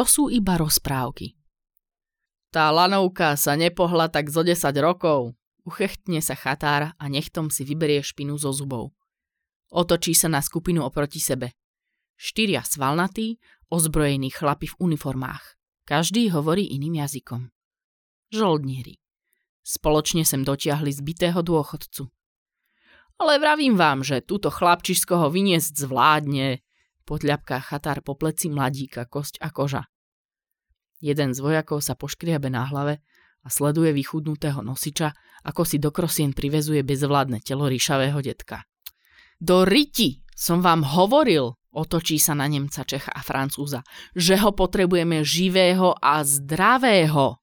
to sú iba rozprávky. Tá lanovka sa nepohla tak zo 10 rokov. Uchechtne sa chatár a nechtom si vyberie špinu zo zubov. Otočí sa na skupinu oproti sebe. Štyria svalnatí, ozbrojení chlapi v uniformách. Každý hovorí iným jazykom. Žoldnieri. Spoločne sem dotiahli zbitého dôchodcu. Ale vravím vám, že túto chlapčisko ho vyniesť zvládne, podľapká chatár po pleci mladíka, kosť a koža. Jeden z vojakov sa poškriabe na hlave a sleduje vychudnutého nosiča, ako si do krosien privezuje bezvládne telo ríšavého detka. Do riti som vám hovoril, otočí sa na Nemca, Čecha a Francúza, že ho potrebujeme živého a zdravého.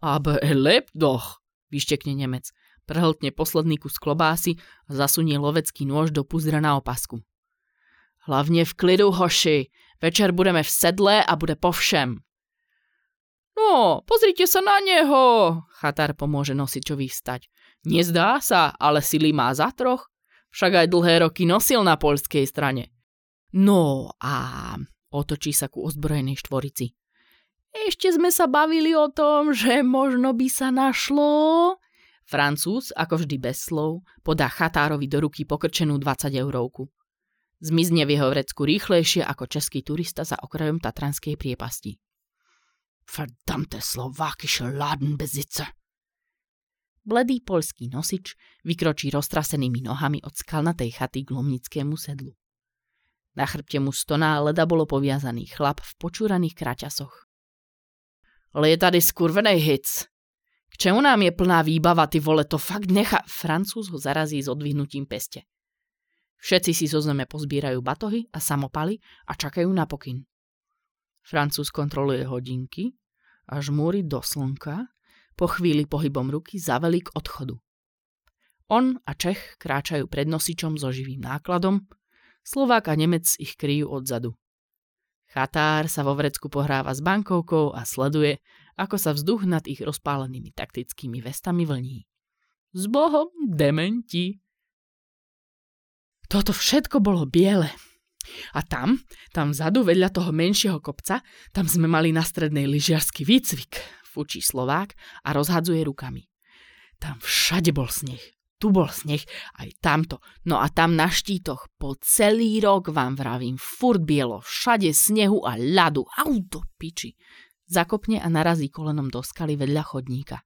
Aber er doch, vyštekne Nemec. Prehltne posledný kus klobásy a zasunie lovecký nôž do púzdra na opasku. Hlavne v klidu, hoši. Večer budeme v sedle a bude po všem. No, pozrite sa na neho, chatár pomôže nosičovi vstať. Nezdá sa, ale sily má za troch. Však aj dlhé roky nosil na poľskej strane. No a otočí sa ku ozbrojenej štvorici. Ešte sme sa bavili o tom, že možno by sa našlo... Francúz, ako vždy bez slov, podá chatárovi do ruky pokrčenú 20 eurovku. Zmizne v jeho vrecku rýchlejšie ako český turista za okrajom Tatranskej priepasti. Verdammte slovakische Ladenbesitzer. Bledý poľský nosič vykročí roztrasenými nohami od skalnatej chaty k lomnickému sedlu. Na chrbte mu stoná leda bolo poviazaný chlap v počúraných kraťasoch. Ale je tady skurvenej hic. K čemu nám je plná výbava, ty vole, to fakt necha... Francúz ho zarazí s odvihnutím peste. Všetci si zo zeme pozbierajú batohy a samopaly a čakajú na pokyn. Francúz kontroluje hodinky, a žmúri do slnka, po chvíli pohybom ruky zaveli k odchodu. On a Čech kráčajú pred nosičom so živým nákladom, Slovák a Nemec ich kryjú odzadu. Chatár sa vo vrecku pohráva s bankovkou a sleduje, ako sa vzduch nad ich rozpálenými taktickými vestami vlní. S bohom, dementi! Toto všetko bolo biele, a tam, tam vzadu, vedľa toho menšieho kopca, tam sme mali na strednej lyžiarsky výcvik, fučí Slovák a rozhadzuje rukami. Tam všade bol sneh. Tu bol sneh, aj tamto. No a tam na štítoch, po celý rok vám vravím, furt bielo, všade snehu a ľadu. Auto piči. Zakopne a narazí kolenom do skaly vedľa chodníka.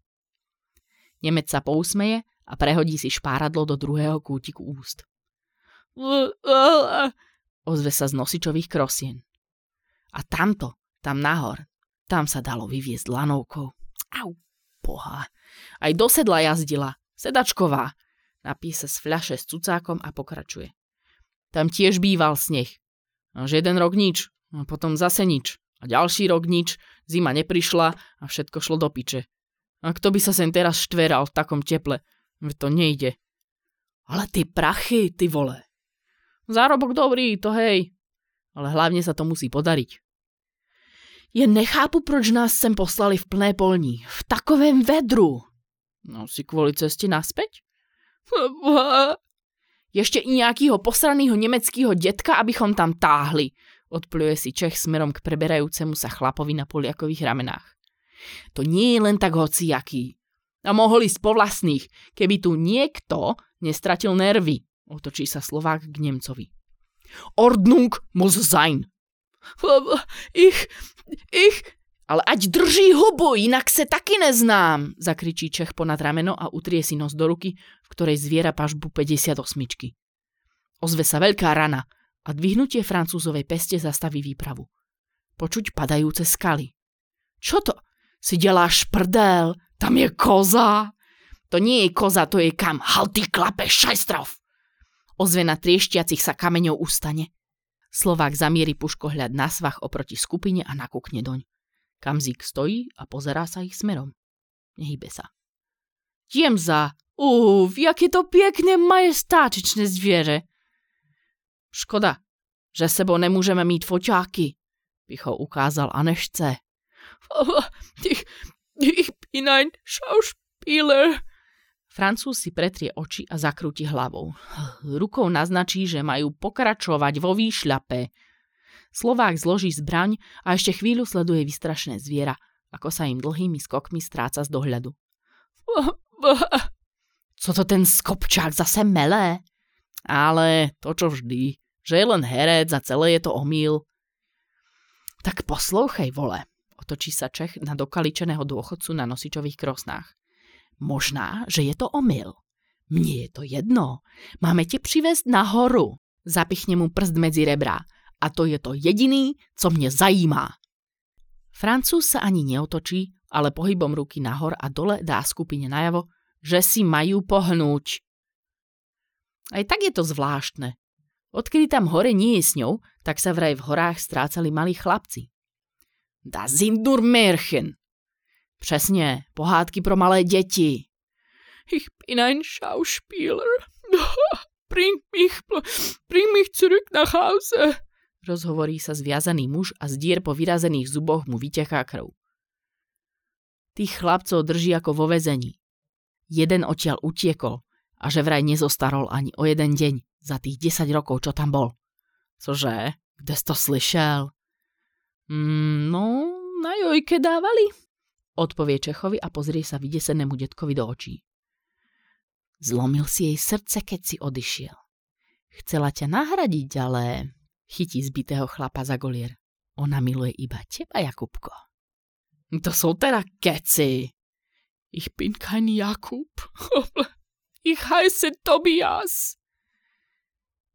Nemec sa pousmeje a prehodí si špáradlo do druhého kútiku úst. Ozve sa z nosičových krosien. A tamto, tam nahor, tam sa dalo vyviezť lanovkou. Au, boha. Aj do jazdila, sedačková. Napísa z fľaše s cucákom a pokračuje. Tam tiež býval sneh. Až jeden rok nič, a potom zase nič. A ďalší rok nič, zima neprišla a všetko šlo do piče. A kto by sa sem teraz štveral v takom teple? To nejde. Ale ty prachy, ty vole. Zárobok dobrý, to hej. Ale hlavne sa to musí podariť. Je nechápu, proč nás sem poslali v plné polní. V takovém vedru. No si kvôli ceste naspäť? Ešte i nejakýho posranýho nemeckého detka, abychom tam táhli. Odpluje si Čech smerom k preberajúcemu sa chlapovi na poliakových ramenách. To nie je len tak hociaký. A mohol ísť po vlastných, keby tu niekto nestratil nervy. Otočí sa Slovák k Nemcovi. Ordnung muss sein. Ich, ich, ale ať drží hubu, inak se taky neznám, zakričí Čech ponad rameno a utrie si nos do ruky, v ktorej zviera pažbu 58. Ozve sa veľká rana a dvihnutie francúzovej peste zastaví výpravu. Počuť padajúce skaly. Čo to? Si deláš prdel? Tam je koza? To nie je koza, to je kam. Halty klape, šajstrov! Ozvena triešťacich sa kameňov ustane. Slovák zamierí puškohľad na svach oproti skupine a nakúkne doň. Kamzík stojí a pozerá sa ich smerom. Nehybe sa. Jem za. Uf, jakie to piękne, majestátičné zviere. Škoda, že sebou nemôžeme mít foťáky, Picho ukázal a nešce. Ich, ich bin ein Schauspieler, Francúz si pretrie oči a zakrúti hlavou. Rukou naznačí, že majú pokračovať vo výšľape. Slovák zloží zbraň a ešte chvíľu sleduje vystrašené zviera, ako sa im dlhými skokmi stráca z dohľadu. Co to ten skopčák zase melé? Ale to čo vždy, že je len herec a celé je to omyl. Tak poslouchej, vole, otočí sa Čech na dokaličeného dôchodcu na nosičových krosnách. Možná, že je to omyl. Mne je to jedno. Máme ti přivést nahoru. Zapichne mu prst medzi rebrá. A to je to jediný, co mne zajímá. Francúz sa ani neotočí, ale pohybom ruky nahor a dole dá skupine najavo, že si majú pohnúť. Aj tak je to zvláštne. Odkedy tam hore nie je s ňou, tak sa vraj v horách strácali malí chlapci. Da sind nur Märchen. Presne, pohádky pro malé deti. Ich bin ein Schauspieler. Bring mich, bring mich zurück nach Hause. Rozhovorí sa zviazaný muž a z dier po vyrazených zuboch mu vytechá krv. Tých chlapcov drží ako vo vezení. Jeden odtiaľ utiekol a že vraj nezostarol ani o jeden deň za tých 10 rokov, čo tam bol. Cože? Kde si to slyšel? Mm, no, na jojke dávali, odpovie Čechovi a pozrie sa vydesenému detkovi do očí. Zlomil si jej srdce, keď si odišiel. Chcela ťa nahradiť, ale chytí zbitého chlapa za golier. Ona miluje iba teba, Jakubko. To sú teda keci. Ich bin kein Jakub. Ich heiße Tobias.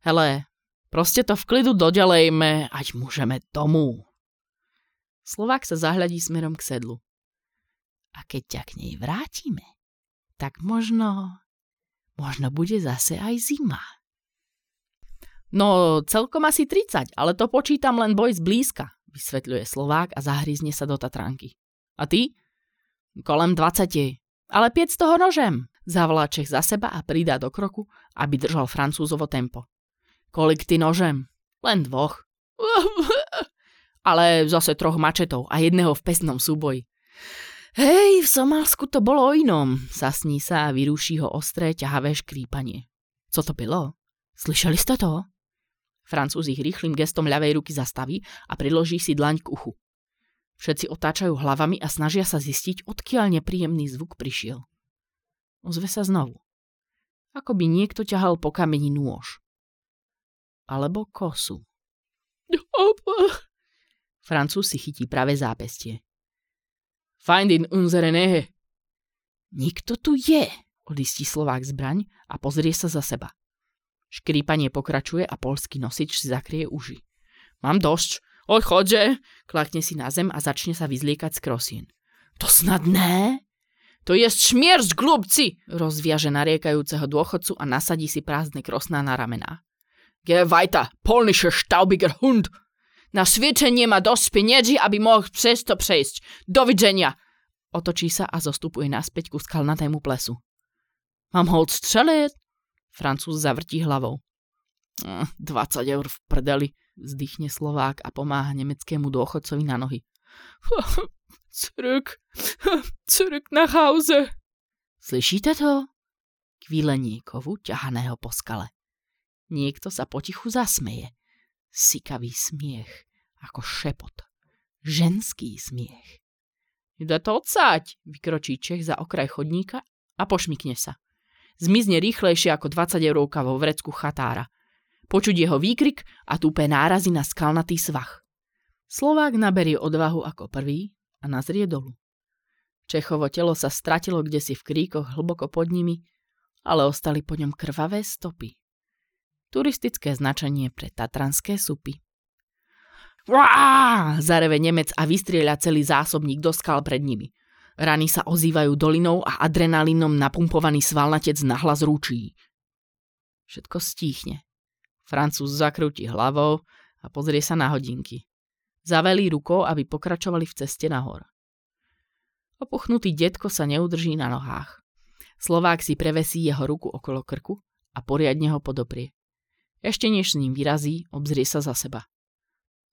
Hele, proste to v klidu dodelejme, ať môžeme tomu. Slovák sa zahľadí smerom k sedlu. A keď ťa k nej vrátime, tak možno, možno bude zase aj zima. No, celkom asi 30, ale to počítam len boj zblízka, vysvetľuje Slovák a zahryzne sa do Tatranky. A ty? Kolem 20, ale piec toho nožem. Zavolá Čech za seba a pridá do kroku, aby držal francúzovo tempo. Kolik ty nožem? Len dvoch. Ale zase troch mačetov a jedného v pesnom súboji. Hej, v Somálsku to bolo o inom, sasní sa a vyrúší ho ostré, ťahavé škrípanie. Co to bylo? Slyšeli ste to? Francúz ich rýchlým gestom ľavej ruky zastaví a priloží si dlaň k uchu. Všetci otáčajú hlavami a snažia sa zistiť, odkiaľ nepríjemný zvuk prišiel. Ozve sa znovu. Ako by niekto ťahal po kameni nôž. Alebo kosu. Francúz si chytí pravé zápestie. Find in unsere Nähe. Nikto tu je, odistí Slovák zbraň a pozrie sa za seba. Škrípanie pokračuje a polský nosič si zakrie uši. Mám dosť. Oj, chodže, klakne si na zem a začne sa vyzliekať z krosien. To snad ne? To je šmierč, glubci, rozviaže nariekajúceho dôchodcu a nasadí si prázdne krosná na ramená. Geh weiter, polnische staubiger Hund. Na sviečenie má dosť peniedzi, aby mohol přes to prejsť. Dovidenia. Otočí sa a zostupuje naspäť ku skalnatému plesu. Mám ho odstreliť? Francúz zavrtí hlavou. 20 eur v prdeli, vzdychne Slovák a pomáha nemeckému dôchodcovi na nohy. Zurück, zurück nach Hause. Slyšíte to? Kvílenie kovu ťahaného po skale. Niekto sa potichu zasmeje. Sikavý smiech, ako šepot. Ženský smiech. Ide to odsať, vykročí Čech za okraj chodníka a pošmikne sa. Zmizne rýchlejšie ako 20 eurovka vo vrecku chatára. Počuť jeho výkrik a túpe nárazy na skalnatý svach. Slovák naberie odvahu ako prvý a nazrie dolu. Čechovo telo sa stratilo kde si v kríkoch hlboko pod nimi, ale ostali po ňom krvavé stopy. Turistické značenie pre tatranské supy. Vá! Zareve Nemec a vystrieľa celý zásobník do skal pred nimi. Rany sa ozývajú dolinou a adrenalínom napumpovaný svalnatec nahlas rúčí. Všetko stíchne. Francúz zakrúti hlavou a pozrie sa na hodinky. Zavelí rukou, aby pokračovali v ceste nahor. Opuchnutý detko sa neudrží na nohách. Slovák si prevesí jeho ruku okolo krku a poriadne ho podoprie. Ešte než s ním vyrazí, obzrie sa za seba.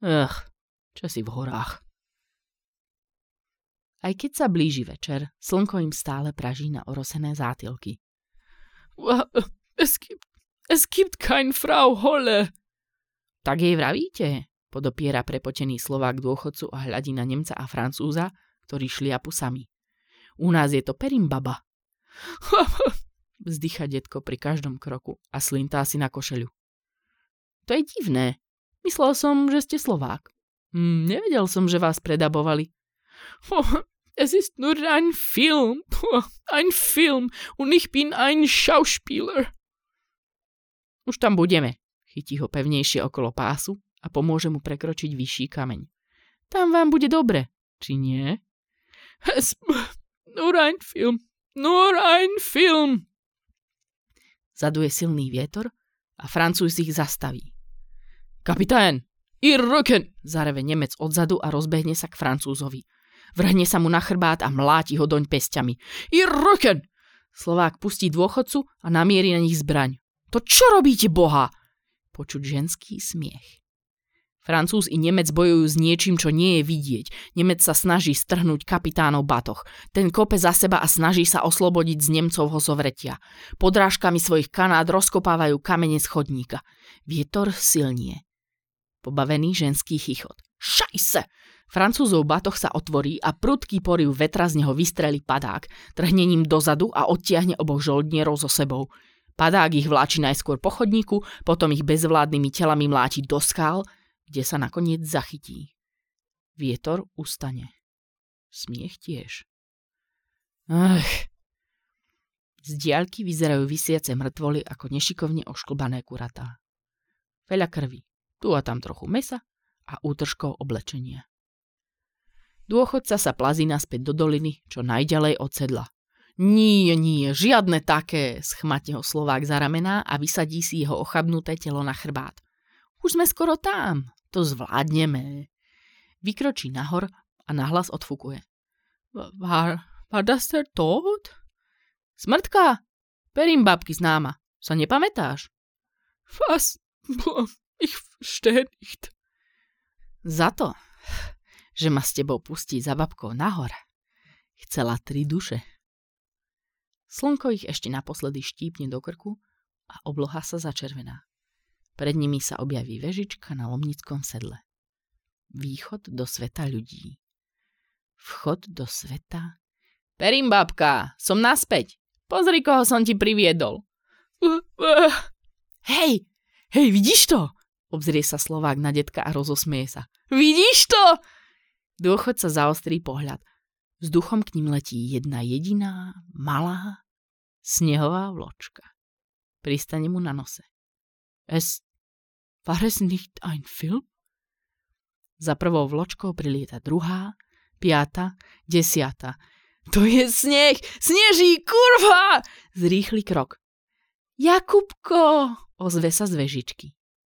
Ech, čo si v horách. Aj keď sa blíži večer, slnko im stále praží na orosené zátilky. Es gibt, es gibt kein Frau Holle. Tak jej vravíte, Podopiera prepotený Slovák dôchodcu a hľadí na Nemca a Francúza, ktorí šliapu sami. U nás je to perimbaba. Vzdycha detko pri každom kroku a slintá si na košeľu. To je divné. Myslel som, že ste Slovák. Hm, nevedel som, že vás predabovali. Oh, es ist nur ein Film. Oh, ein Film. Und ich bin ein Schauspieler. Už tam budeme. Chytí ho pevnejšie okolo pásu a pomôže mu prekročiť vyšší kameň. Tam vám bude dobre, či nie? Es, nur ein Film. Nur ein Film. Zaduje silný vietor a Francúz ich zastaví. Kapitán, Ir Rücken, zareve Nemec odzadu a rozbehne sa k Francúzovi. Vrhne sa mu na chrbát a mláti ho doň pestiami. Ir Rücken! Slovák pustí dôchodcu a namierí na nich zbraň. To čo robíte, boha? Počuť ženský smiech. Francúz i Nemec bojujú s niečím, čo nie je vidieť. Nemec sa snaží strhnúť kapitánov batoch. Ten kope za seba a snaží sa oslobodiť z Nemcovho zovretia. Podrážkami svojich kanád rozkopávajú kamene z chodníka. Vietor silnie. Pobavený ženský chichot. Šajse! Francúzov batoh sa otvorí a prudký poriv vetra z neho vystrelí padák, trhnením dozadu a odtiahne oboch žoldnierov so sebou. Padák ich vláči najskôr po chodníku, potom ich bezvládnymi telami mláti do skál, kde sa nakoniec zachytí. Vietor ustane. Smiech tiež. Ach. Z diaľky vyzerajú vysiace mŕtvoly ako nešikovne ošklbané kuratá. Veľa krvi, tu a tam trochu mesa a útržkov oblečenia. Dôchodca sa plazí naspäť do doliny, čo najďalej od sedla. Nie, nie, žiadne také, schmatne ho Slovák za ramená a vysadí si jeho ochabnuté telo na chrbát. Už sme skoro tam. To zvládneme. Vykročí nahor a nahlas odfúkuje. Var, war das der Tod? Smrtka! Perím babky známa. Sa nepamätáš? Was? Ich verstehe nicht. Za to, že ma s tebou pustí za babkou nahor, chcela tri duše. Slnko ich ešte naposledy štípne do krku a obloha sa začervená. Pred nimi sa objaví vežička na lomnickom sedle. Východ do sveta ľudí. Vchod do sveta... Perím, babka, som naspäť. Pozri, koho som ti priviedol. Hej, hej, vidíš to? Obzrie sa Slovák na detka a rozosmieje sa. Vidíš to? Dôchod sa zaostrí pohľad. Vzduchom k ním letí jedna jediná, malá, snehová vločka. Pristane mu na nose. Es War es nicht ein Film? Za prvou vločkou prilieta druhá, piata, desiata. To je sneh! Sneží, kurva! Zrýchli krok. Jakubko! Ozve sa z vežičky.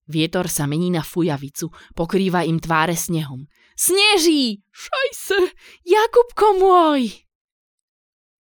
Vietor sa mení na fujavicu, pokrýva im tváre snehom. Sneží! Šajse! Jakubko môj!